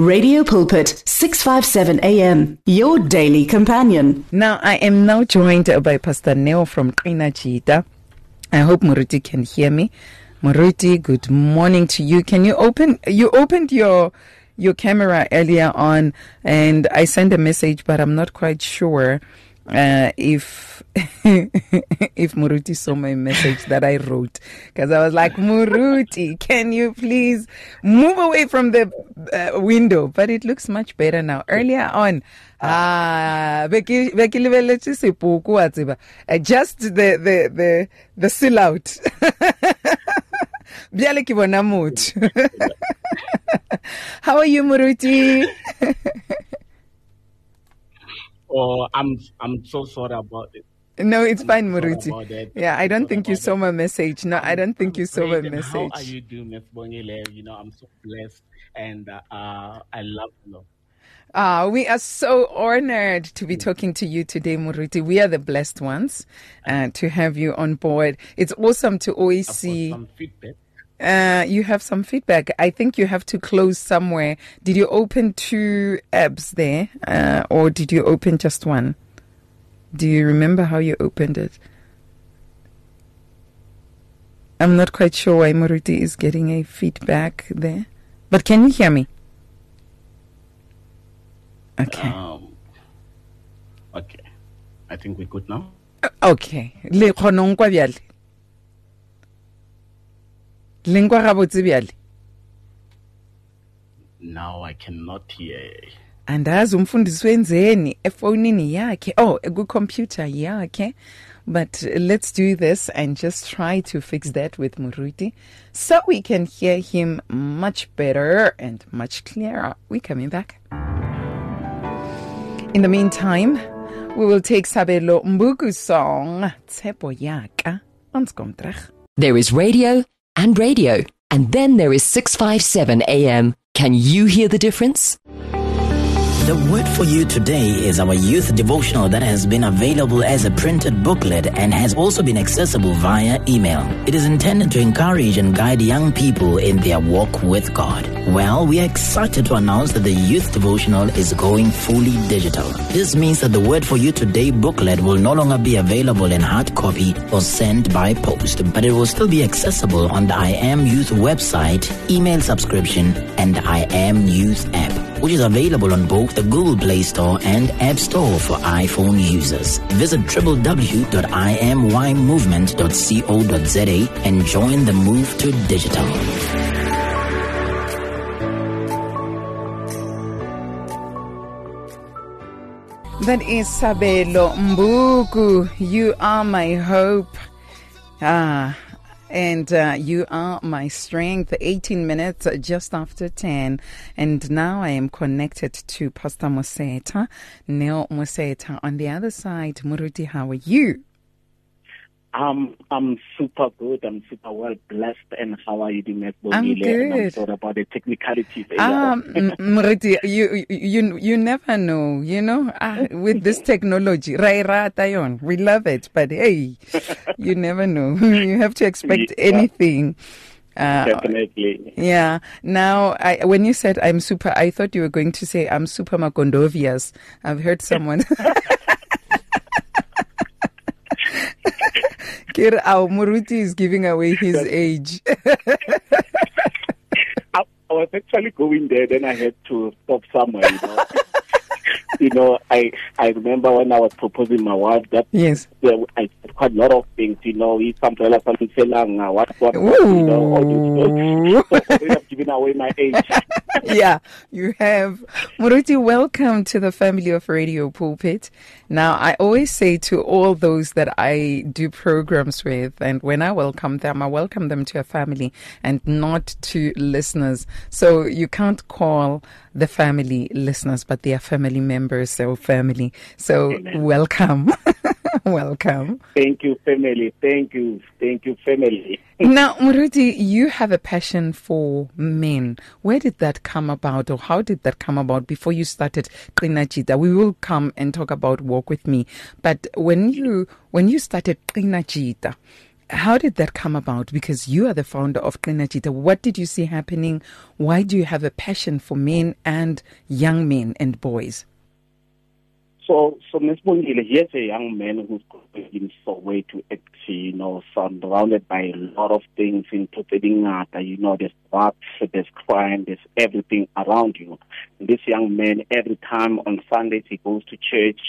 Radio Pulpit, 657 AM, your daily companion. Now, I am now joined by Pastor Neo from Qina Jita. I hope Muruti can hear me. Muruti, good morning to you. Can you open, you opened your, your camera earlier on and I sent a message, but I'm not quite sure uh, if if Muruti saw my message that I wrote because I was like Muruti, can you please move away from the uh, window? But it looks much better now. Earlier on, ah. Uh, just the the the the seal out. Bjale ke bona motho. How are you Muruti? Oh, I'm I'm so sorry about it. No, it's I'm fine, Muruti. Yeah, I don't think you saw my message. No, I don't think you saw my and How are message. you doing, Miss Bongile? You know, I'm so blessed and uh, I love you. Ah, we are so honored to be talking to you today, Muruti. We are the blessed ones uh, to have you on board. It's awesome to always see. some feedback. Uh, you have some feedback. I think you have to close somewhere. Did you open two apps there, uh, or did you open just one? Do you remember how you opened it? I'm not quite sure why Muruti is getting a feedback there. But can you hear me? Okay. Um, okay, I think we're good now. Okay. Le kgona ho nkwa bjale? Le nkwa gabotse bjale? Now I cannot hear. andazi umfundisi wenzeni efonini yakhe oh kwikhompyutha yakhe but let's do this and just try to fix that with muruti so we can hear him much better and much clearer we're coming back in the meantime we will take sabelo mbuku's song tshepo yaka on Skomtrag. There is radio and radio, and then there is 657 AM. Can you hear the difference? The word for you today is our youth devotional that has been available as a printed booklet and has also been accessible via email. It is intended to encourage and guide young people in their walk with God. Well, we are excited to announce that the youth devotional is going fully digital. This means that the word for you today booklet will no longer be available in hard copy or sent by post, but it will still be accessible on the I Am Youth website, email subscription, and I Am Youth app which is available on both the Google Play Store and App Store for iPhone users. Visit www.imymovement.co.za and join the move to digital. That is Sabelo Mbuku. You are my hope. Ah, and uh, you are my strength. 18 minutes uh, just after 10. And now I am connected to Pastor Moseta, Neo Moseta. On the other side, Muruti, how are you? Um, I'm super good. I'm super well blessed. And how are you doing, Miss I'm? And I'm good. sorry about the technicalities. Um, on. M- Muruti, you, you, you never know, you know, ah, with this technology, Rai rata yon, we love it, but hey, you never know. you have to expect Yeah. anything. Uh, Definitely. Yeah. Now, I, when you said I'm super, I thought you were going to say I'm super Makondovias. I've heard someone. Kir our Muruti is giving away his age. I, I was actually going there, then I had to stop somewhere. You know, you know I I remember when I was proposing my wife that yes. there, I said quite a lot of things. You know, something like something saying, uh, what what what, you know, all this. So I've given away my age. yeah, you have. Muruti, welcome to the family of Radio Pulpit. Now, I always say to all those that I do programs with, and when I welcome them, I welcome them to a family and not to listeners. So you can't call the family listeners, but they are family members, so family. So welcome. welcome. Thank you, family. Thank you, thank you, family. Now, Muruti, you have a passion for men. Where did that come about, or how did that come about before you started Qina Jita? We will come and talk about Walk with Me. But when you when you started Qina Jita, how did that come about? Because you are the founder of Qina Jita. What did you see happening? Why do you have a passion for men and young men and boys? So, so Ms. Bongile, here's a young man who's going in so way to actually, you know, surrounded by a lot of things, including that, you know, there's drugs, there's crime, there's everything around you. And this young man, every time on Sundays, he goes to church,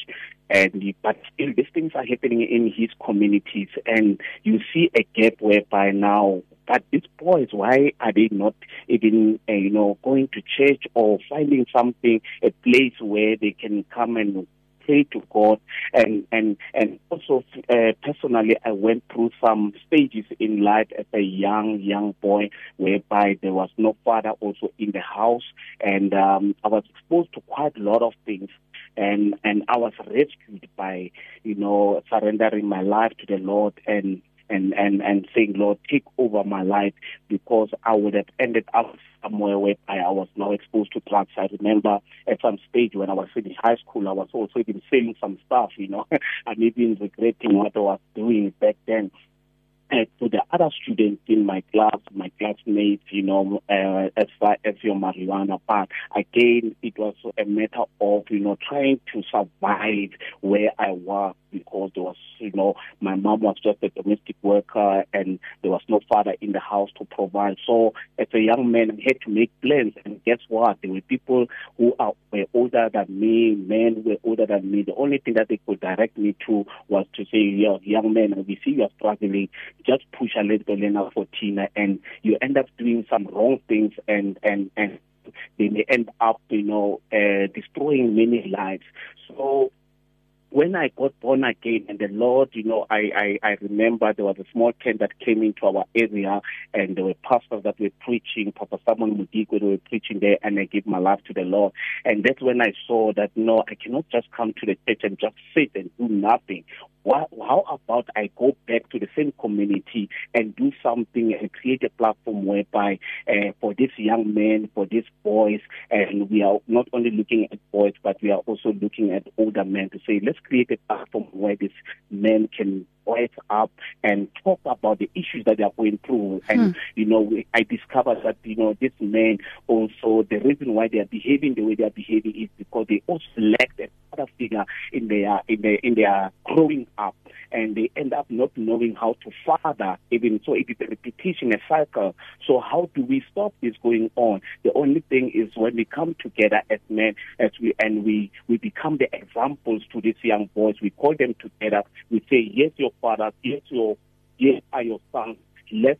and he, but still these things are happening in his communities, and you see a gap whereby now but these boys, why are they not even, uh, you know, going to church or finding something, a place where they can come and pray to God. And and and also uh, personally I went through some stages in life as a young young boy whereby there was no father also in the house. And um, I was exposed to quite a lot of things. And and I was rescued by you know surrendering my life to the Lord. And and and and saying, Lord, take over my life because I would have ended up somewhere where I was now exposed to drugs. I remember at some stage when I was in high school, I was also even selling some stuff, you know, and even regretting what I was doing back then. And to the other students in my class, my classmates, you know, uh, as far as your marijuana part, again, it was a matter of, you know, trying to survive where I was because there was, you know, my mom was just a domestic worker and there was no father in the house to provide. So as a young man, I had to make plans. And guess what? There were people who are, were older than me, men were older than me. The only thing that they could direct me to was to say, yeah, young man, we see you're struggling. Just push a little bit for Tina and you end up doing some wrong things and, and, and they may end up, you know, uh, destroying many lives. So when I got born again and the Lord, you know, I, I, I remember there was a small tent that came into our area and there were pastors that were preaching, Papa Samuel Mudigo, they were preaching there and I gave my life to the Lord. And that's when I saw that, no, I cannot just come to the church and just sit and do nothing. What, how about I go back to the same community and do something and create a platform whereby uh, for these young men, for these boys, and we are not only looking at boys, but we are also looking at older men to say, let's create a platform where these men can voice up and talk about the issues that they are going through. And, hmm. you know, we, I discovered that, you know, these men also, the reason why they are behaving the way they are behaving is because they also lack a father figure in their, in their, in their growing up and they end up not knowing how to father even so it is a repetition a cycle so how do we stop this going on the only thing is when we come together as men as we and we we become the examples to these young boys we call them together we say yes your father yes your yes are your sons let's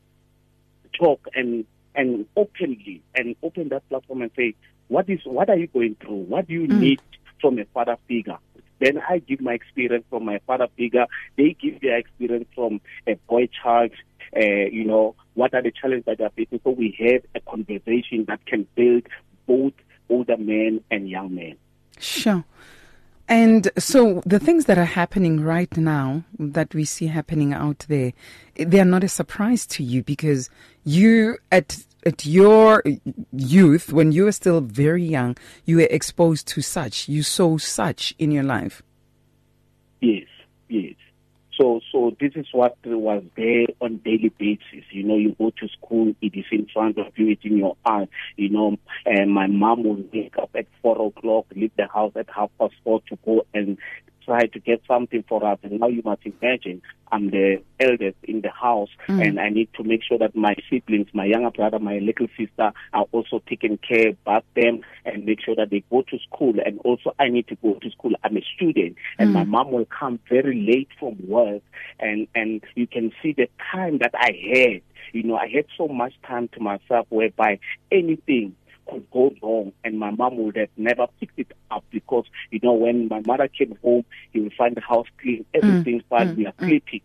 talk and and openly and open that platform and say what is what are you going through what do you mm. need from a father figure then I give my experience from my father figure. They give their experience from a boy child. Uh, you know, what are the challenges that they are facing? So we have a conversation that can build both older men and young men. Sure. And so the things that are happening right now that we see happening out there, they are not a surprise to you because you at at your youth, when you were still very young, you were exposed to such. You saw such in your life. Yes, yes. So, so this is what was there on daily basis. You know, you go to school, it is in front of you, it's in your eyes. You know, and my mom would wake up at four o'clock, leave the house at half past four to go and try to get something for us. And now you must imagine I'm the eldest in the house mm. and I need to make sure that my siblings, my younger brother, my little sister are also taken care, bath them and make sure that they go to school. And also I need to go to school. I'm a student and mm. my mom will come very late from work and, and you can see the time that I had. You know, I had so much time to myself whereby anything could go wrong and my mom would have never picked it up because, you know, when my mother came home, he would find the house clean, everything's mm. fine, mm. we are sleeping.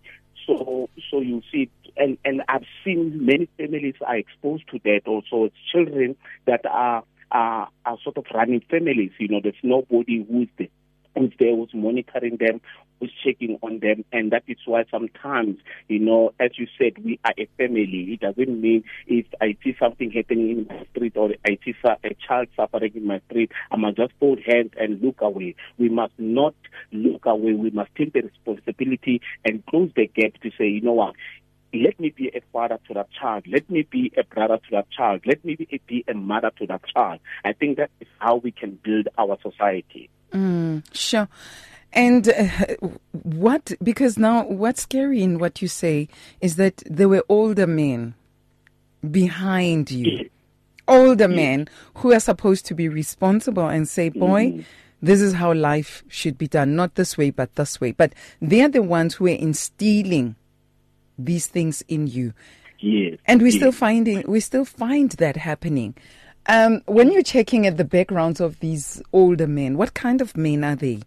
So, so you see, and, and I've seen many families are exposed to that also. It's children that are, are, are sort of running families, you know, there's nobody who's there who's there, who's monitoring them, who's checking on them. And that is why sometimes, you know, as you said, we are a family. It doesn't mean if I see something happening in my street or I see a child suffering in my street, I must just hold hands and look away. We must not look away. We must take the responsibility and close the gap to say, you know what, let me be a father to that child. Let me be a brother to that child. Let me be, be a mother to that child. I think that is how we can build our society. Mm, sure. And uh, what, because now what's scary in what you say is that there were older men behind you. Older men who are supposed to be responsible and say, boy, mm-hmm. this is how life should be done. Not this way, but this way. But they're the ones who are instilling these things in you. Yes. And we yes. still finding we still find that happening. Um, when you're checking at the backgrounds of these older men, what kind of men are they?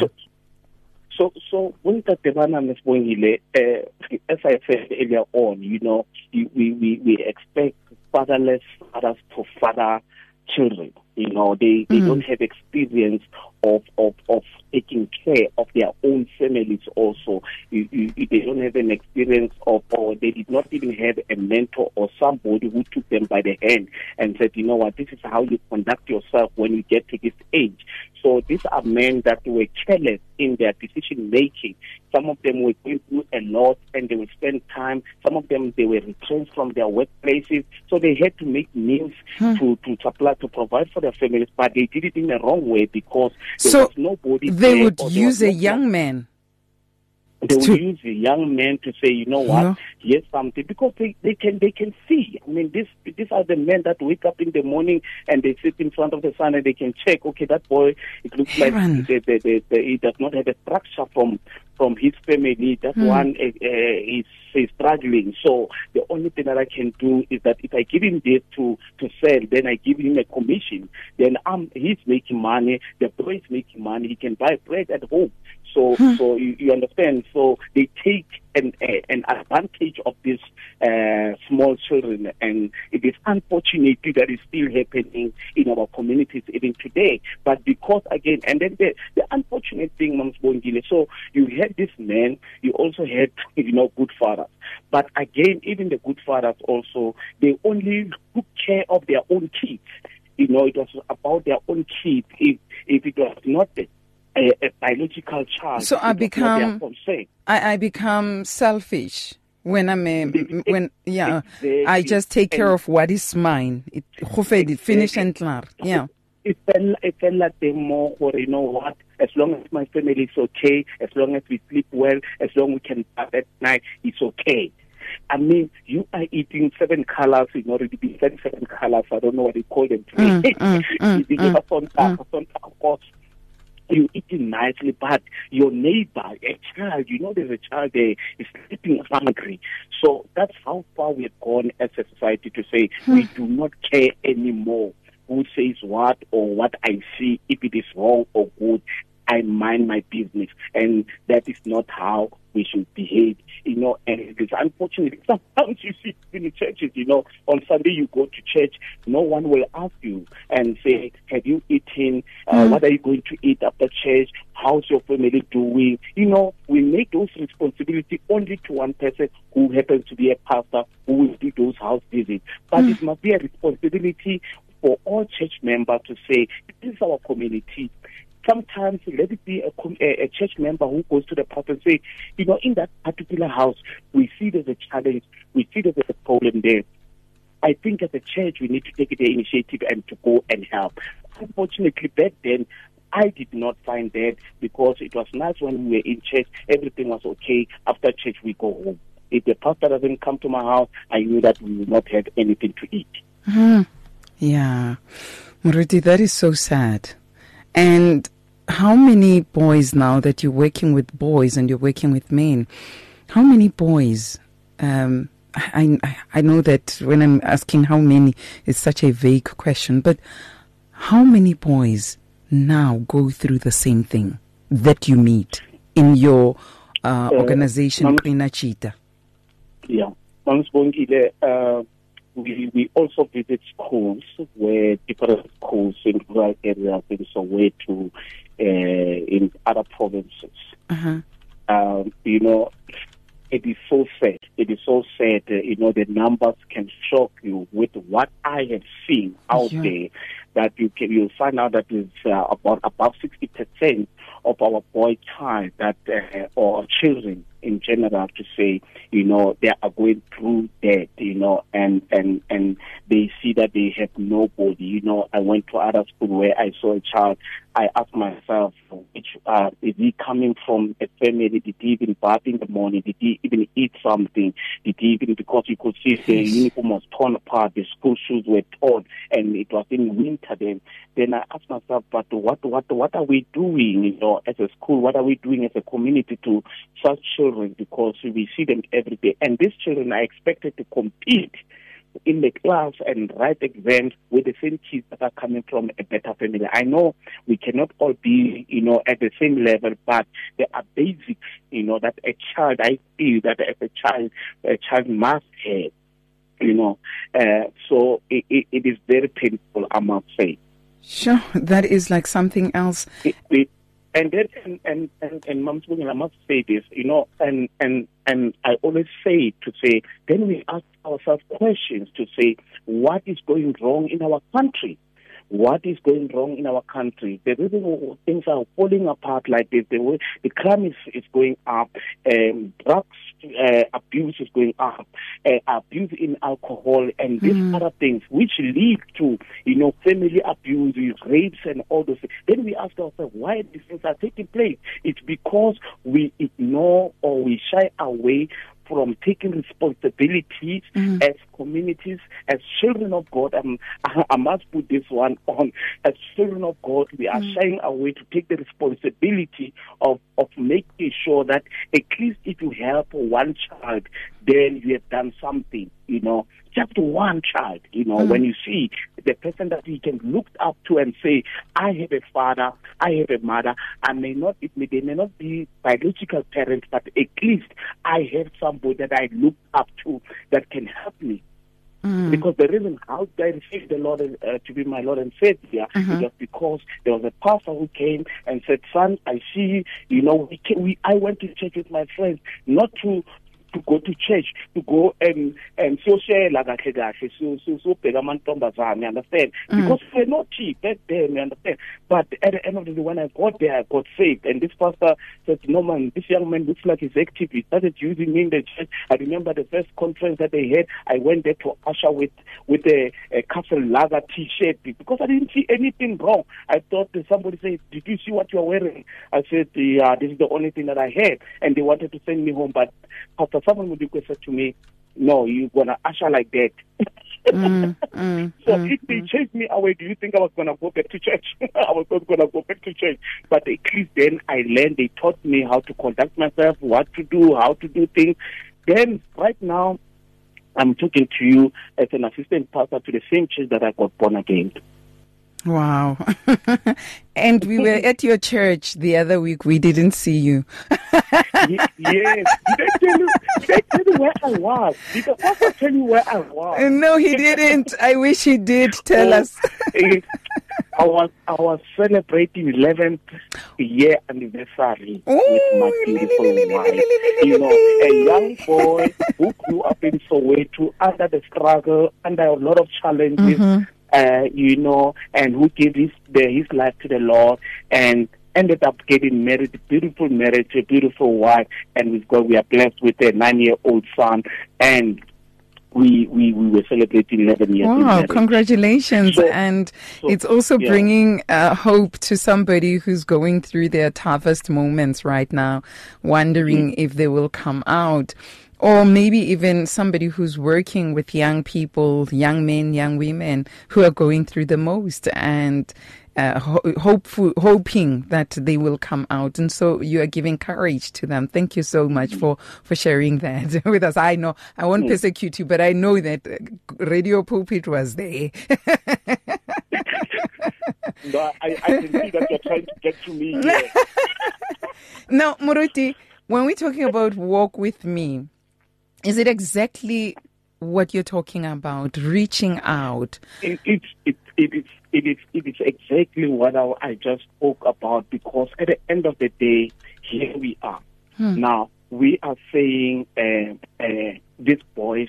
So, so, so when. Bongile, uh, as I said earlier on, you know, we, we, we expect fatherless fathers to father children. You know, they, they mm. don't have experience of, of, of taking care of their own families also. You, you, they don't have an experience of, or they did not even have a mentor or somebody who took them by the hand and said, you know what, this is how you conduct yourself when you get to this age. So these are men that were careless in their decision making. Some of them were going through a lot and they would spend time. Some of them, they were retrenched from their workplaces. So they had to make meals hmm. to, to supply, to provide for their families, but they did it in the wrong way because there so was nobody. They would use a young man they will use a young man to say, you know what, yeah. here's something because they, they can they can see. I mean, this these are the men that wake up in the morning and they sit in front of the sun and they can check. Okay, that boy, it looks like the, the, the, the, he does not have a structure from from his family. That mm. one uh, is is struggling. So the only thing that I can do is that if I give him this to to sell, then I give him a commission. Then I'm he's making money. The boy is making money. He can buy bread at home. So, hmm. so you, you, understand. So they take an, an advantage of these uh, small children, and it is unfortunate that is still happening in our communities even today. But because again, and then the, the unfortunate thing, Mams Bongile, so you had this man, you also had you know good fathers. But again, even the good fathers also they only took care of their own kids. You know, it was about their own kids. If if it was not the a, a biological child. So I become I, I become selfish when I'm a, when yeah exactly. I just take care of what is mine. It exactly. finish and clear. Yeah. It felt it felt like the more or you know what as long as my family is okay, as long as we sleep well, as long as we can bath at night, it's okay. I mean, you are eating seven colors in order to be seven colors. I don't know what they call them. Mm, mm, mm, mm, mm you eating nicely, but your neighbor, a child, you know there's a child there is sleeping hungry. So that's how far we've gone as a society to say hmm. we do not care anymore who says what or what I see, if it is wrong or good. I mind my business. And that is not how we should behave, you know, and it is unfortunate. Sometimes you see in the churches, you know, on Sunday you go to church, no one will ask you and say, have you eaten? Uh, mm. What are you going to eat after church? How's your family doing? You know, we make those responsibility only to one person who happens to be a pastor who will do those house visits. But mm. it must be a responsibility for all church members to say, this is our community sometimes let it be a, a, church member who goes to the pastor and say, you know, in that particular house, we see there's a challenge, we see there's a problem there. I think as a church, we need to take the initiative and to go and help. Unfortunately, back then, I did not find that because it was nice when we were in church, everything was okay. After church, we go home. If the pastor doesn't come to my house, I knew that we will not have anything to eat. Mm-hmm. Yeah. Moruti, that is so sad. And how many boys now that you're working with boys and you're working with men? How many boys? Um, I, I know that when I'm asking how many, it's such a vague question, but how many boys now go through the same thing that you meet in your uh, uh organization, Qina Jita? Yeah. Uh, we, we also visit schools where different schools in rural areas in Soweto, uh, in other provinces. Uh-huh. Um, you know, it is so sad. It is so sad. Uh, you know, the numbers can shock you with what I have seen out yeah. there. that you can you'll find out that is uh, about above sixty percent of our boy child that uh, or children in general to say, you know, they are going through that, you know, and and and they see that they have nobody. You know, I went to other school where I saw a child. I asked myself, which uh, is he coming from a family? Did he even bath in the morning? Did he even eat something? Did he even because you could see the uniform was torn apart, the school shoes were torn, and it was in winter. Then, then I asked myself, but what what what are we doing? You know, as a school, what are we doing as a community to such children? Because we see them every day, and these children are expected to compete in the class and write exams with the same kids that are coming from a better family. I know we cannot all be, you know, at the same level, but there are basics, you know, that a child, I feel that as a child, a child must have, you know. Uh, so it, it, it is very painful, I must say. Sure, that is like something else. It, and then and and and, and I must say this, you know, and and and I always say to say, then we ask ourselves questions to say, what is going wrong in our country? What is going wrong in our country. The reason things are falling apart like this, the way the crime is, is going up, um, drugs uh, abuse is going up, uh, abuse in alcohol, and these mm. other things, which lead to you know family abuse, rapes, and all those things. Then we ask ourselves why these things are taking place. It's because we ignore or we shy away from taking responsibilities mm-hmm. as communities, as children of God. Um, I, I, must put this one on. As children of God, we are mm-hmm. shying away to take the responsibility of, of making sure that at least if you help one child, then you have done something, you know just one child, you know, mm. when you see the person that you can look up to and say, I have a father, I have a mother, I may not, it may, they may not be biological parents, but at least I have somebody that I look up to that can help me. Mm. Because the reason how I received the Lord uh, to be my Lord and Savior mm-hmm. was because there was a pastor who came and said, "Son, I see. You know, we, can, we I went to church with my friends, not to to go to church to go and and siyoshela kahle kahle siyobheka amantombazane understand? Mm. because we're not cheap back then you understand? But at the end of the day when I got there I got saved. And this pastor said no man this young man looks like he's active. He started using me in the church. I remember the first conference that they had I went there to usher with with a, a castle lager t-shirt because I didn't see anything wrong. I thought somebody said did you see what you're wearing? I said yeah this is the only thing that I had. And they wanted to send me home but Pastor someone would request to me, no, you're gonna usher like that. mm, mm, so mm, if they mm. chased me away, do you think I was gonna go back to church? I was not gonna go back to church. But at least then I learned. They taught me how to conduct myself, what to do, how to do things. Then right now, I'm talking to you as an assistant pastor to the same church that I got born again. Wow. and we were at your church the other week. We didn't see you. yes. Did I, tell you, did I tell you where I was? Did the pastor tell you where I was? No, he didn't. I wish he did tell oh, us. I was I was celebrating 11th year anniversary Ooh, with my beautiful wife. You know, a young boy who grew up in Soweto under the struggle, under a lot of challenges. Mm-hmm uh, you know, and who gave his the, his life to the Lord and ended up getting married, beautiful marriage, a beautiful wife, and we've got we are blessed with a nine year old son and we, we, we were celebrating 11 years. Wow, congratulations. So, and so, it's also yeah. bringing uh, hope to somebody who's going through their toughest moments right now, wondering mm-hmm. if they will come out or maybe even somebody who's working with young people, young men, young women who are going through the most and uh, ho- hopeful, hoping that they will come out. And so you are giving courage to them. Thank you so much for, for sharing that with us. I know I won't mm. persecute you, but I know that uh, Radio Pulpit was there. no, I, I can see that you're trying to get to me. now, Moruti, when we're talking about walk with me, is it exactly what you're talking about, reaching out? It, it, it, it, is, it, is, it is exactly what I, I just spoke about because at the end of the day, here we are. Hmm. Now, we are saying uh, uh, these boys,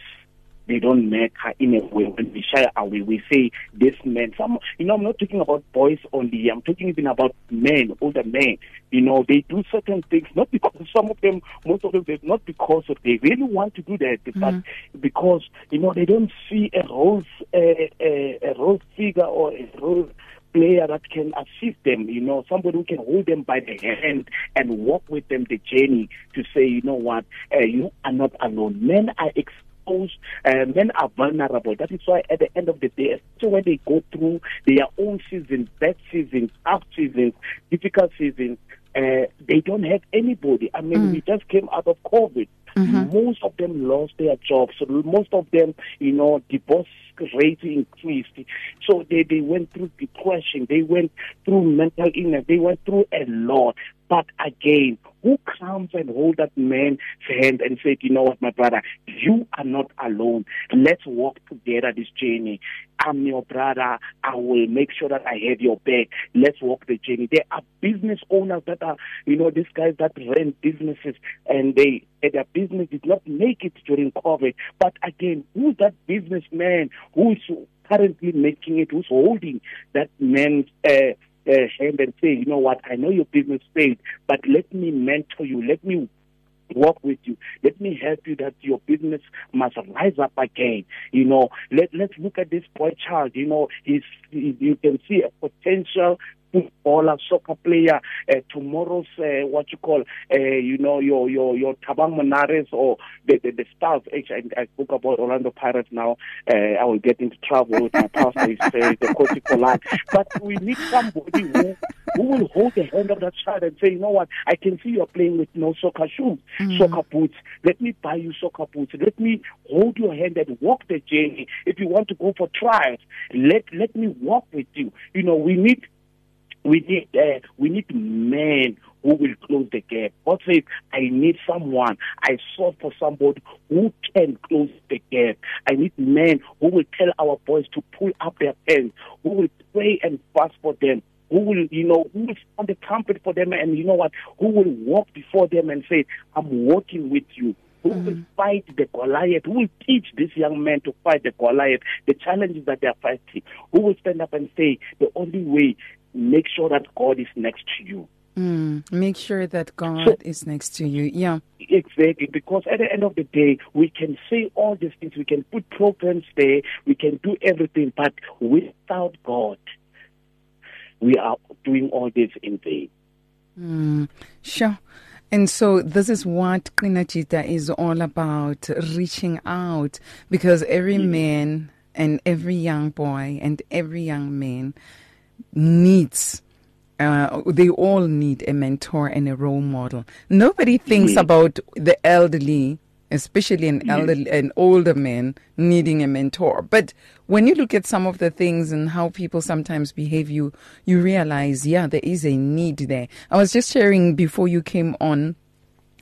they don't matter in a way. When we shy away, we say this man. Some, you know, I'm not talking about boys only. I'm talking even about men, older men. You know, they do certain things not because some of them, most of them, not because of they really want to do that, mm-hmm. but because you know they don't see a role, a, a, a role figure or a role player that can assist them, you know, somebody who can hold them by the hand and walk with them the journey to say, you know what, uh, you are not alone. Men are exposed, uh, men are vulnerable. That is why at the end of the day, especially when they go through their own seasons, bad seasons, tough seasons, difficult seasons, uh, they don't have anybody. I mean, mm. we just came out of COVID. Mm-hmm. Most of them lost their jobs. So most of them, you know, divorce rate increased. So they, they went through depression. They went through mental illness. They went through a lot. But again, who comes and hold that man's hand and said, you know what, my brother, you are not alone. Let's walk together this journey. I'm your brother. I will make sure that I have your back. Let's walk the journey. There are business owners that are, you know, these guys that run businesses and they, and their business did not make it during COVID. But again, who's that businessman who's currently making it, who's holding that man's, uh, uh, hand and say, you know what, I know your business failed, but let me mentor you, let me work with you. Let me help you that your business must rise up again. You know, let let's look at this boy child. You know, he's he, you can see a potential footballer, soccer player, uh, tomorrow's uh, what you call, uh, you know, your your your Thabang Monares or the the, the stars. I, I spoke about Orlando Pirates now. Uh, I will get into trouble with my pastor. Is uh, the coach life. But we need somebody who who will hold the hand of that child and say, you know what, I can see you're playing with no soccer shoes, mm. soccer boots. Let me buy you soccer boots. Let me hold your hand and walk the journey. If you want to go for trials, let let me walk with you. You know, we need we need uh, we need men who will close the gap. God says, I need someone. I sought for somebody who can close the gap. I need men who will tell our boys to pull up their pants, who will pray and fast for them, who will, you know, who will stand the trumpet for them, and you know what, who will walk before them and say, I'm walking with you. Who mm. will fight the Goliath? Who will teach these young men to fight the Goliath, the challenges that they are fighting? Who will stand up and say, the only way make sure that God is next to you. Mm, make sure that God so, is next to you. Yeah. Exactly. Because at the end of the day, we can say all these things, we can put programs there, we can do everything, but without God, we are doing all this in vain. Mm, sure. And so this is what Qinajita is all about, reaching out, because every man and every young boy and every young man needs uh, they all need a mentor and a role model. Nobody thinks mm-hmm. about the elderly, especially an mm-hmm. elderly, an older man needing a mentor. But when you look at some of the things and how people sometimes behave, you you realize, yeah, there is a need there. I was just sharing before you came on.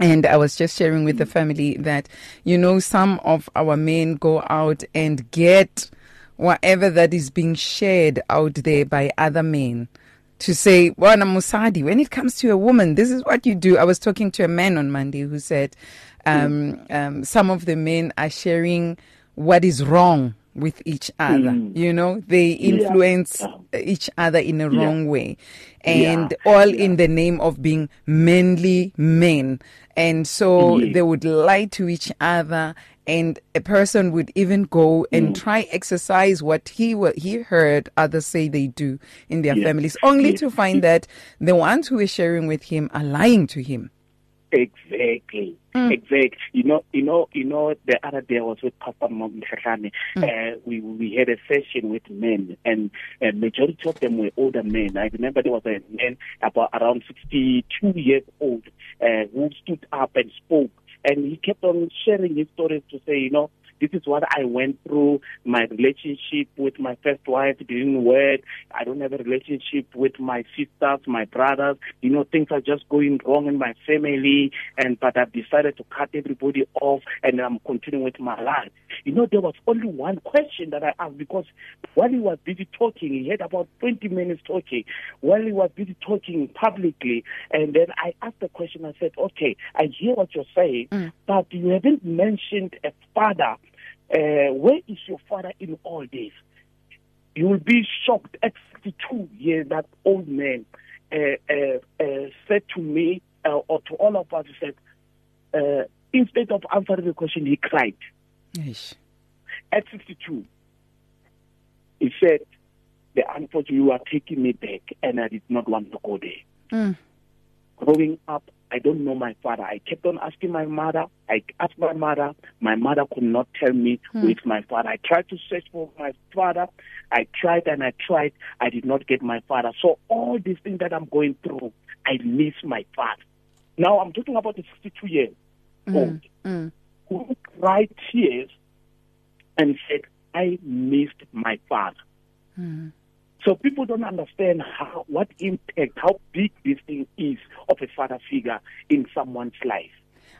And I was just sharing with the mm-hmm. family that, you know, some of our men go out and get whatever that is being shared out there by other men to say, Wana Musadi, when it comes to a woman, this is what you do. I was talking to a man on Monday who said um, um, some of the men are sharing what is wrong with each other. Mm. You know, they influence yeah. each other in a yeah. wrong way. And yeah. all in the name of being manly men. And so they would lie to each other and a person would even go and mm. try exercise what he he heard others say they do in their families only to find that the ones who are sharing with him are lying to him. Exactly. Mm. exactly. You know you know you know the other day I was with Pastor Mshashane mm. uh, we we had a session with men and a majority of them were older men. I remember there was a man about around 62 years old uh, who stood up and spoke and he kept on sharing his stories to say, you know, this is what I went through. My relationship with my first wife didn't work. I don't have a relationship with my sisters, my brothers. You know, things are just going wrong in my family. And but I've decided to cut everybody off, and I'm continuing with my life. You know, there was only one question that I asked because while he was busy talking, he had about 20 minutes talking. While he was busy talking publicly, and then I asked the question. I said, "Okay, I hear what you're saying, mm. but you haven't mentioned a father." Uh, where is your father in all this? You will be shocked. At 62 years, that old man uh, uh, uh, said to me, uh, or to all of us, he said, uh, instead of answering the question, he cried. Eish. At 62, he said, the unfortunate, you are taking me back, and I did not want to go there. Mm. Growing up, I don't know my father. I kept on asking my mother. I asked my mother. My mother could not tell me who is my father. I tried to search for my father. I tried and I tried. I did not get my father. So all these things that I'm going through, I miss my father. Now I'm talking about the 62 years old Mm. who cried tears and said, I missed my father. Mm. So people don't understand how what impact, how big this thing is of a father figure in someone's life.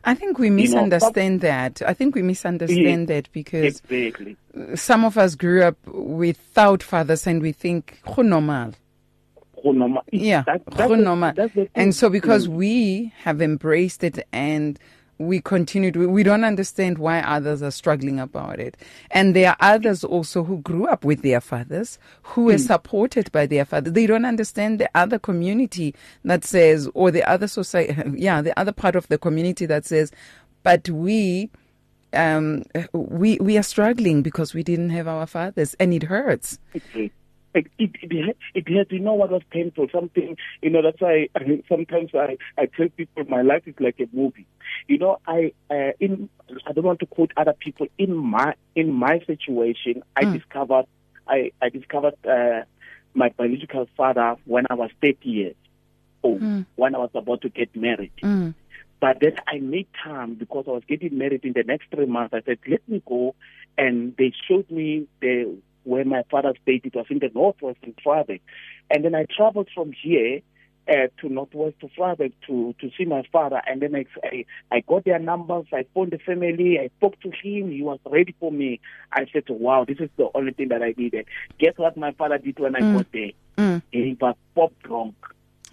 I think we know, misunderstand that. I think we misunderstand that because Exactly. some of us grew up without fathers and we think "Go normal. Gonoma- Yeah, that- that's the- normal. that's the. And so because Mm. we have embraced it and we continued, we- we don't understand why others are struggling about it. And there are others also who grew up with their fathers, who Hmm. were supported by their father. They don't understand the other community that says, or the other society, yeah, the other part of the community that says, but we, um, we, we are struggling because we didn't have our fathers and it hurts. It, it, it, it has, you know what was painful? Something, you know, that's why I, sometimes I, I tell people my life is like a movie. You know, I, uh, in, I don't want to quote other people. In my, in my situation, I Mm. discovered, I, I discovered, uh, my biological father when I was 30 years old, Mm. when I was about to get married. Mm. But then I made time because I was getting married in the next three months. I said, let me go. And they showed me the where my father stayed. It was in the northwest in Vryburg. And then I traveled from here uh, to northwest to Vryburg to, to see my father. And then I, I, I got their numbers. I phoned the family. I spoke to him. He was ready for me. I said, wow, this is the only thing that I needed. Guess what my father did when I Mm. got there? Mm. He was pop drunk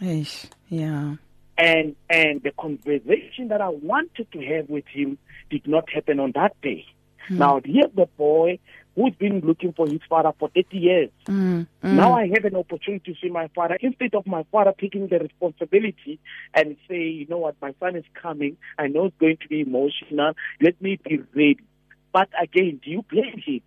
Eish. Yeah. and and the conversation that I wanted to have with him did not happen on that day. Now here's the boy who's been looking for his father for 30 years. Mm. Mm. Now I have an opportunity to see my father instead of my father taking the responsibility and say, you know what, my son is coming. I know it's going to be emotional. Let me be ready. But again, do you blame him?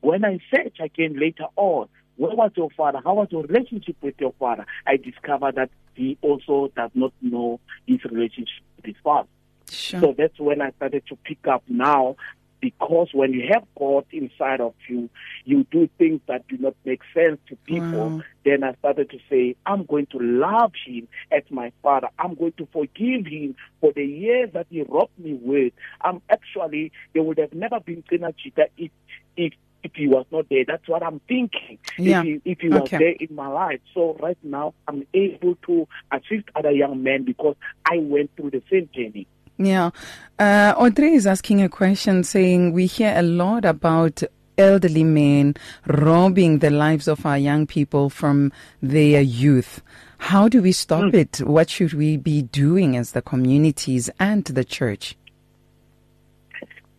When I search again later on, where was your father? How was your relationship with your father? I discovered that he also does not know his relationship with his father. Sure. So that's when I started to pick up now because when you have God inside of you, you do things that do not make sense to people. Wow. Then I started to say, I'm going to love him as my father. I'm going to forgive him for the years that he robbed me with. I'm actually, there would have never been Qina Jita if, if, if he was not there. That's what I'm thinking. Yeah. If he, if he was Okay. there in my life. So right now, I'm able to assist other young men because I went through the same journey. Yeah. Uh, Audrey is asking a question saying, We hear a lot about elderly men robbing the lives of our young people from their youth. How do we stop it? What should we be doing as the communities and the church?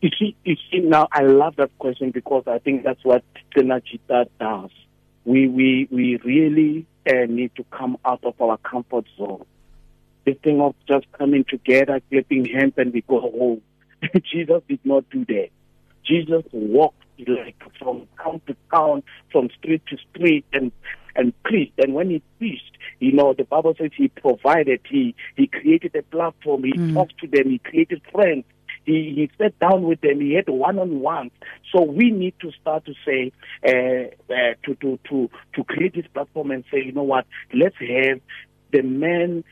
You see, you see, now I love that question because I think that's what Qina Jita does. We we we really uh, need to come out of our comfort zone. The thing of just coming together, clapping hands, and we go home. Jesus did not do that. Jesus walked like from town to town, from street to street, and and preached. And when he preached, you know, the Bible says he provided. He he created a platform. He talked to them. He created friends. He, he sat down with them. He had one-on-one. So we need to start to say uh, uh, to to to to create this platform and say, you know what? Let's have the men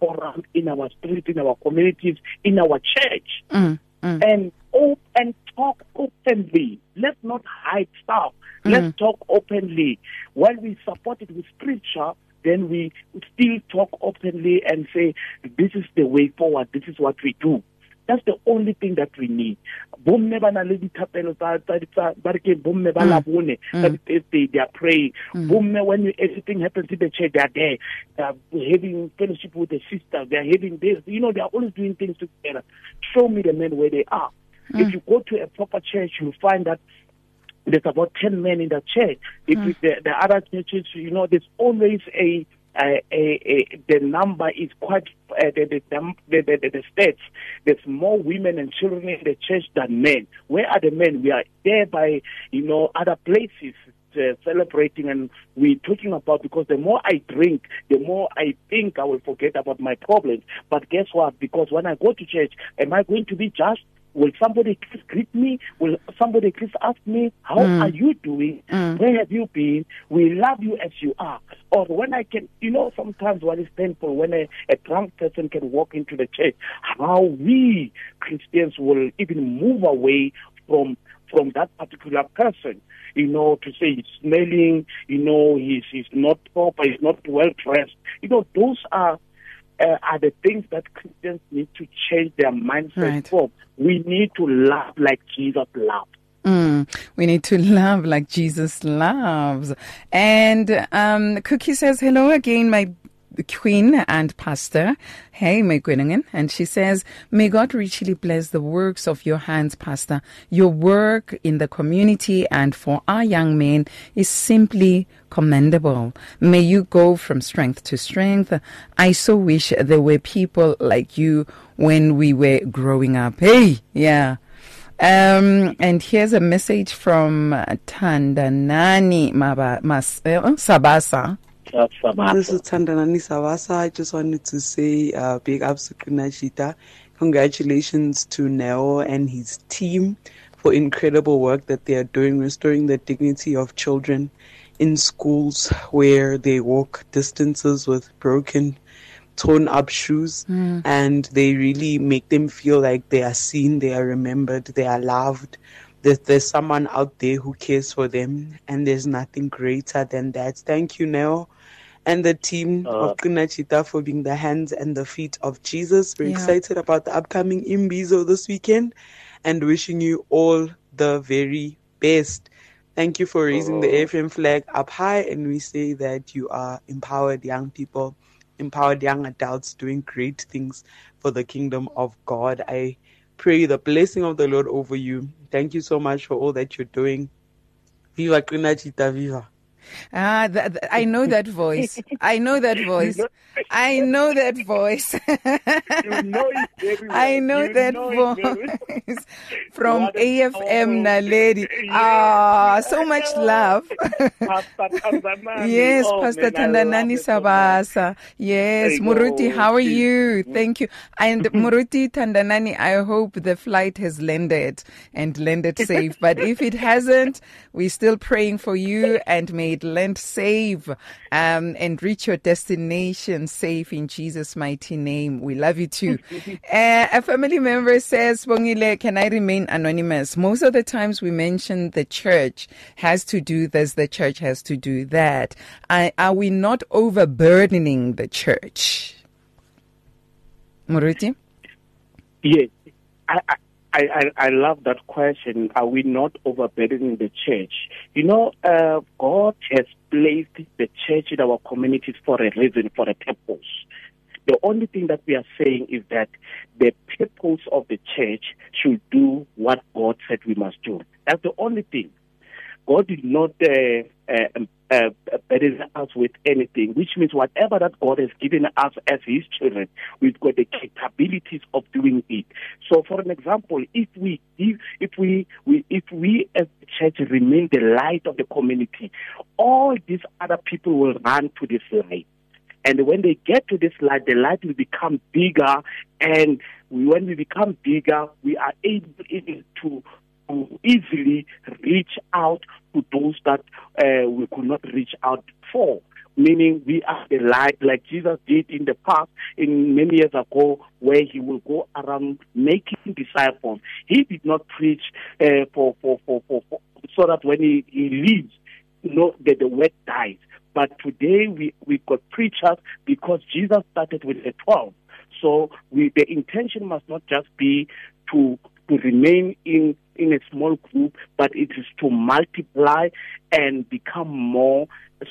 forum in our streets, in our communities, in our church, Mm, mm. and op- and talk openly. Let's not hide stuff. Let's talk openly. While we support it with scripture, then we still talk openly and say, "This is the way forward. This is what we do." That's the only thing that we need. Bomme ba na le dithapelo tsa tsa tsa ba re ke bomme ba labone tsa di-Thursday, they are praying. Bomme when you- everything happens in the church, they are there. They are having fellowship with the sisters. They are having this. You know, they are always doing things together. Show me the men where they are. Mm. If you go to a proper church, you will find that there's about 10 men in the church. If mm. the, the other churches, you know, there's always a a, the number is quite uh, the, the, the, the, the states. There's more women and children in the church than men. Where are the men? We are there by you know other places uh, celebrating and we're talking about because the more I drink, the more I think I will forget about my problems. But guess what? Because when I go to church, am I going to be judged? Will somebody please greet me? Will somebody please ask me, how mm. are you doing? Mm. Where have you been? We love you as you are. Or when I can, you know, sometimes what is painful when a, a drunk person can walk into the church, how we Christians will even move away from from that particular person, you know, to say he's smelling, you know, he's, he's not proper, he's not well dressed. You know, those are uh, are the things that Christians need to change their mindset right. from. We need to love like Jesus loved. Mm, we need to love like Jesus loves. And um, Cookie says, Hello again, my The queen and Pastor. Hey, May And she says, May God richly bless the works of your hands, Pastor. Your work in the community and for our young men is simply commendable. May you go from strength to strength. I so wish there were people like you when we were growing up. Hey, yeah. Um, and here's a message from Tandanani Maba, Mas, uh, Sabasa. This is Tandanani Savasa. I just wanted to say uh, big ups to Qina Jita. Congratulations to Neo and his team for incredible work that they are doing, restoring the dignity of children in schools where they walk distances with broken, torn up shoes, mm. and they really make them feel like they are seen, they are remembered, they are loved. That there's someone out there who cares for them, and there's nothing greater than that. Thank you, Neo and the team uh, of Qina Jita for being the hands and the feet of Jesus. We're yeah. excited about the upcoming Imbizo this weekend and wishing you all the very best. Thank you for raising the uh, AFM flag up high, and we say that you are empowered young people, empowered young adults doing great things for the kingdom of God. I pray the blessing of the Lord over you. Thank you so much for all that you're doing. Viva Qina Jita, viva. Ah, th- th- I know that voice. I know that voice. I know that voice. you know it I know you that know voice from AFM Naledi. Ah, so much love. yes, oh, Pastor Tandanani Sabasa. Yes, Muruti, how are you? Thank you. And Muruti Tandanani, I hope the flight has landed and landed safe. But if it hasn't, we're still praying for you and may it land safe um, and reach your destination safe in Jesus' mighty name. We love you too. Uh, a family member says, Bongile, can I remain anonymous? Most of the times we mention the church has to do this, the church has to do that. Uh, are we not overburdening the church? Muruti? Yes. I, I, I, I, I love that question. Are we not overburdening the church? You know, uh, God has placed the church in our communities for a reason, for a purpose. The only thing that we are saying is that the purpose of the church should do what God said we must do. That's the only thing. God did not uh, uh, uh, burden us with anything, which means whatever that God has given us as His children, we've got the capabilities of doing it. So, for an example, if we if, if we, we if we as the church remain the light of the community, all these other people will run to this light. And when they get to this light, the light will become bigger. And when we become bigger, we are able to to easily reach out to those that uh, we could not reach out for. Meaning, we are the light, like Jesus did in the past, in many years ago, where he will go around making disciples. He did not preach uh, for, for, for, for, for, so that when he, he leaves, know, that the word dies. But today we we got preachers because Jesus started with the twelve. So we the intention must not just be to to remain in in a small group, but it is to multiply and become more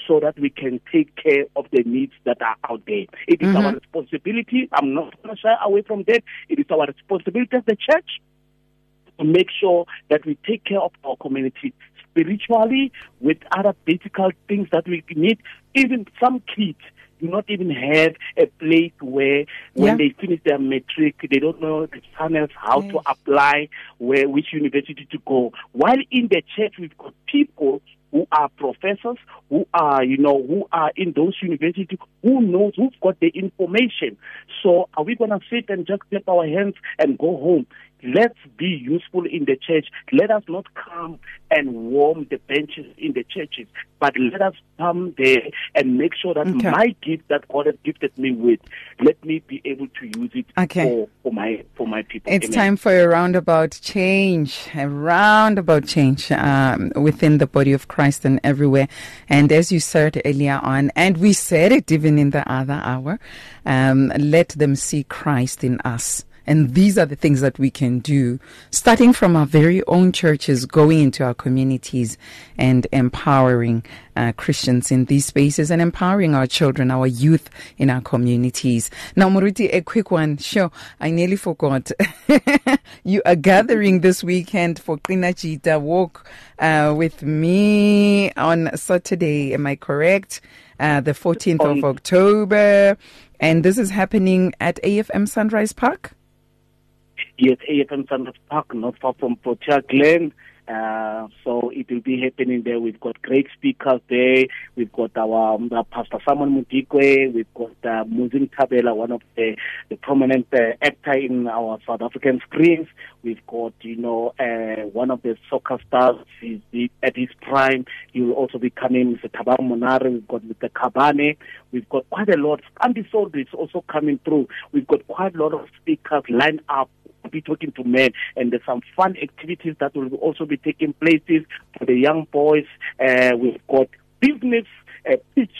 so that we can take care of the needs that are out there. It is mm-hmm. our responsibility. I'm not going to shy away from that. It is our responsibility as the church to make sure that we take care of our community spiritually with other basic things that we need. Even some kids do not even have a place where when Yeah. they finish their matric, they don't know the channels, how to apply, where which university to go. While in the church, we've got people who are professors, who are, you know, who are in those universities, who knows, who've got the information. So are we going to sit and just clap our hands and go home? Let's be useful in the church. Let us not come and warm the benches in the churches, but let us come there and make sure that Okay. my gift that God has gifted me with, let me be able to use it Okay. for, for my for my people. It's Amen. time for a roundabout change, a roundabout change um, within the body of Christ and everywhere. And as you said earlier on, and we said it even in the other hour, um, let them see Christ in us. And these are the things that we can do, starting from our very own churches, going into our communities and empowering uh, Christians in these spaces and empowering our children, our youth in our communities. Now, Muruti, a quick one. Sure, I nearly forgot. you are gathering this weekend for Qina Jita Walk uh, with me on Saturday. Am I correct? Uh, the 14th of October. And this is happening at AFM Sunrise Park? Yes, AFM Sanders Park, not far from Protea Glen. Uh, so it will be happening there. We've got great speakers there. We've got our um, uh, Pastor Simon Mudikwe. We've got uh, Muzin Tabela, one of the, the prominent uh, actor in our South African screens. We've got, you know, uh, one of the soccer stars the- at his prime. He will also be coming, Mr. Thabang Monare. We've got Mr. Kabane. We've got quite a lot. Andy Sold is also coming through. We've got quite a lot of speakers lined up be talking to men and there's some fun activities that will also be taking places for the young boys. Uh, we've got business uh, pitch.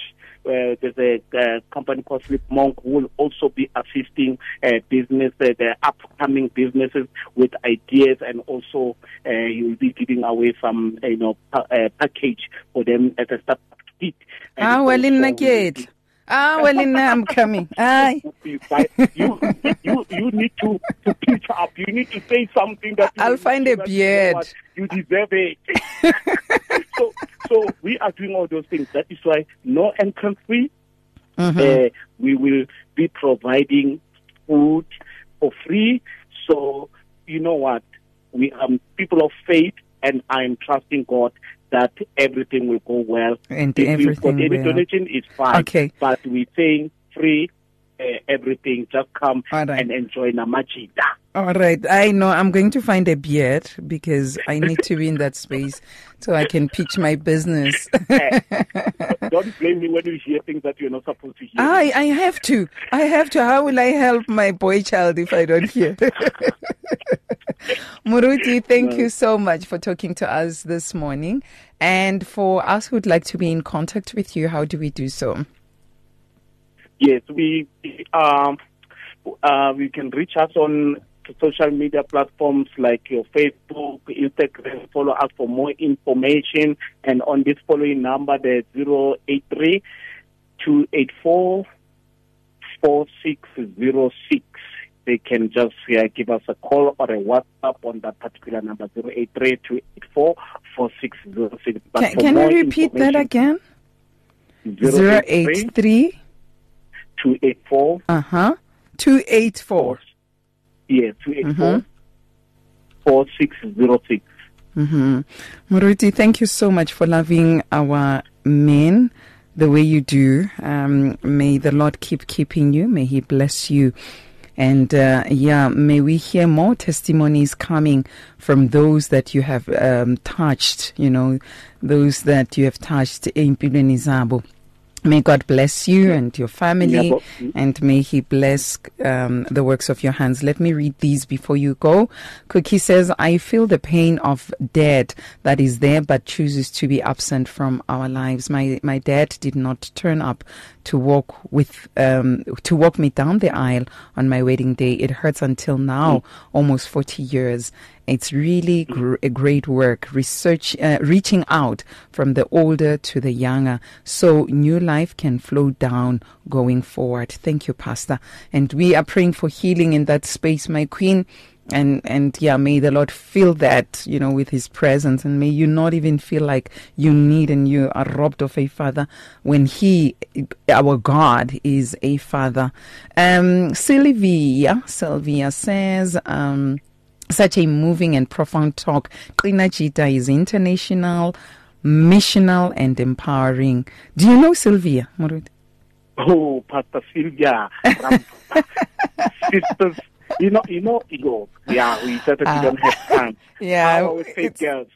Uh, there's a uh, company called Sleep Monk who will also be assisting uh, business, uh, the upcoming businesses with ideas, and also uh, you will be giving away some, you know, pa- uh, package for them as a start. And Ah, well, in also Ah, well, in I'm coming. Aye. you, you, you, need to, to pitch up. You need to say something that you- I'll find a that you know beard. You deserve it. so, so we are doing all those things. That is why no entrance fee. Mm-hmm. Uh, we will be providing food for free. So you know what? We are people of faith, and I'm trusting God that everything will go well. And if everything any will. donation, it's fine. Okay. But we're saying free. Uh, everything just come right. and enjoy Qina Jita. All right. I know I'm going to find a beard because I need to be in that space so I can pitch my business. Don't blame me when you hear things that you're not supposed to hear. I, I have to. I have to. How will I help my boy child if I don't hear? Muruti, thank you so much for talking to us this morning. And for us who'd like to be in contact with you, how do we do so? Yes, we um, uh, we can reach us on social media platforms like your Facebook, Instagram. Follow us for more information. And on this following number, the 083 284 4606. They can just uh, give us a call or a WhatsApp on that particular number zero eight three two eight four four six zero six. Can, can you repeat that again? Zero eight three. two eight four Uh huh. Two eight four. Yeah, two eight Mm-hmm. four four six zero six. Mm-hmm. Muruti, thank you so much for loving our men the way you do. Um, may the Lord keep keeping you. May He bless you. And uh, yeah, may we hear more testimonies coming from those that you have um, touched, you know, those that you have touched in Zabo. May God bless you and your family, and may He bless um, the works of your hands. Let me read these before you go. Cookie says, I feel the pain of dead that is there but chooses to be absent from our lives. My, my dad did not turn up to walk with, um, to walk me down the aisle on my wedding day. It hurts until now, almost 40 years. It's really gr- a great work, research, uh, reaching out from the older to the younger, so new life can flow down going forward. Thank you, Pastor. And we are praying for healing in that space, my queen. And and yeah may the lord fill that you know with his presence. And may you not even feel like you need and you are robbed of a father when he our god is a father. Um sylvia sylvia says um such a moving and profound talk. Qina Jita is international missional and empowering. Do you know sylvia Moruti? Oh, Pastor Sylvia, sisters you know, you know, Igor. Yeah, we said that uh, we don't have time. Yeah, Power with faith girls.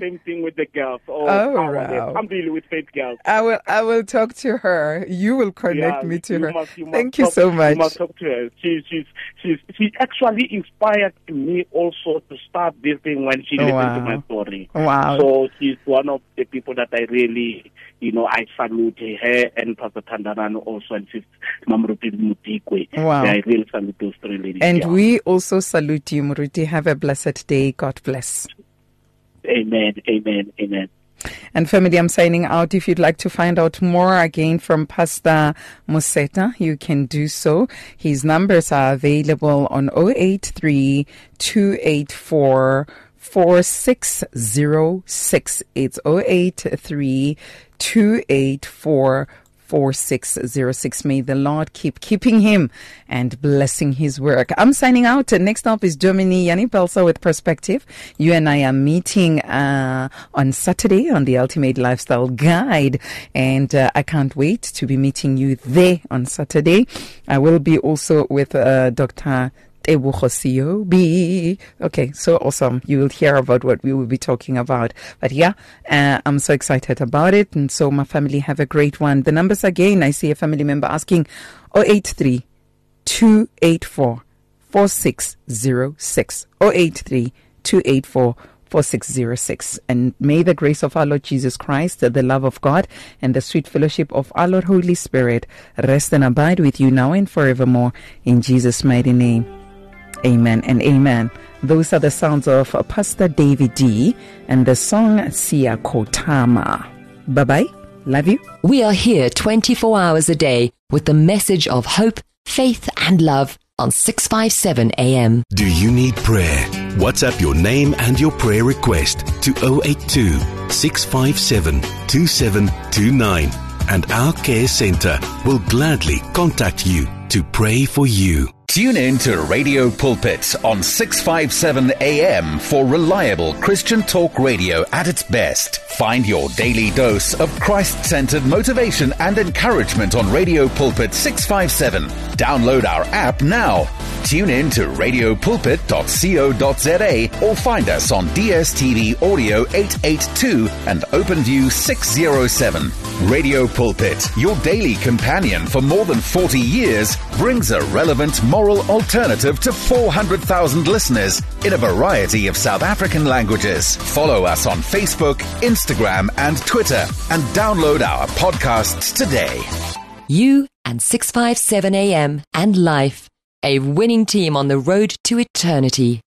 same thing with the girls. Oh, oh wow. I'm dealing with faith girls. I will. I will talk to her. You will connect yeah, me to her. Must, you Thank you talk, so much. You must talk to her. She, she's, she's, she actually inspired me also to start this thing when she Oh, listened to my story. Wow. So she's one of the people that I really, you know, I salute her and Pastor Tandarano also and Sister Mamruti Mutikwe. Wow. I really salute those three ladies. and yeah. we also salute you, Muruti. Have a blessed day. God bless. Amen, amen, amen. And family, I'm signing out. If you'd like to find out more again from Pastor Moseta, you can do so. His numbers are available on 083 284 4606. It's 083 284 4606. May the Lord keep keeping him and blessing his work. I'm signing out. Next up is Germany, Yanni Pelsa with Perspective. You and I are meeting uh, on Saturday on the Ultimate Lifestyle Guide, and uh, I can't wait to be meeting you there on Saturday. I will be also with uh, Dr. Okay, so awesome. You will hear about what we will be talking about. But yeah, uh, I'm so excited about it. And so my family have a great one. The numbers again, I see a family member asking 083 284 4606. 083 284 4606. And may the grace of our Lord Jesus Christ, the love of God, and the sweet fellowship of our Lord Holy Spirit rest and abide with you now and forevermore. In Jesus' mighty name. Amen and amen. Those are the sounds of Pastor David D and the song Sia Kotama. Bye bye. Love you. We are here 24 hours a day with the message of hope, faith, and love on 657 AM. Do you need prayer? WhatsApp your name and your prayer request to 082 657 2729 and our care center will gladly contact you to pray for you. Tune in to Radio Pulpit on 657 AM for reliable Christian talk radio at its best. Find your daily dose of Christ centered motivation and encouragement on Radio Pulpit 657. Download our app now. Tune in to radiopulpit.co.za or find us on DSTV Audio 882 and OpenView 607. Radio Pulpit, your daily companion for more than 40 years, brings a relevant moral alternative to 400,000 listeners in a variety of South African languages. Follow us on Facebook, Instagram, and Twitter, and download our podcasts today. You and 657 AM and life, a winning team on the road to eternity.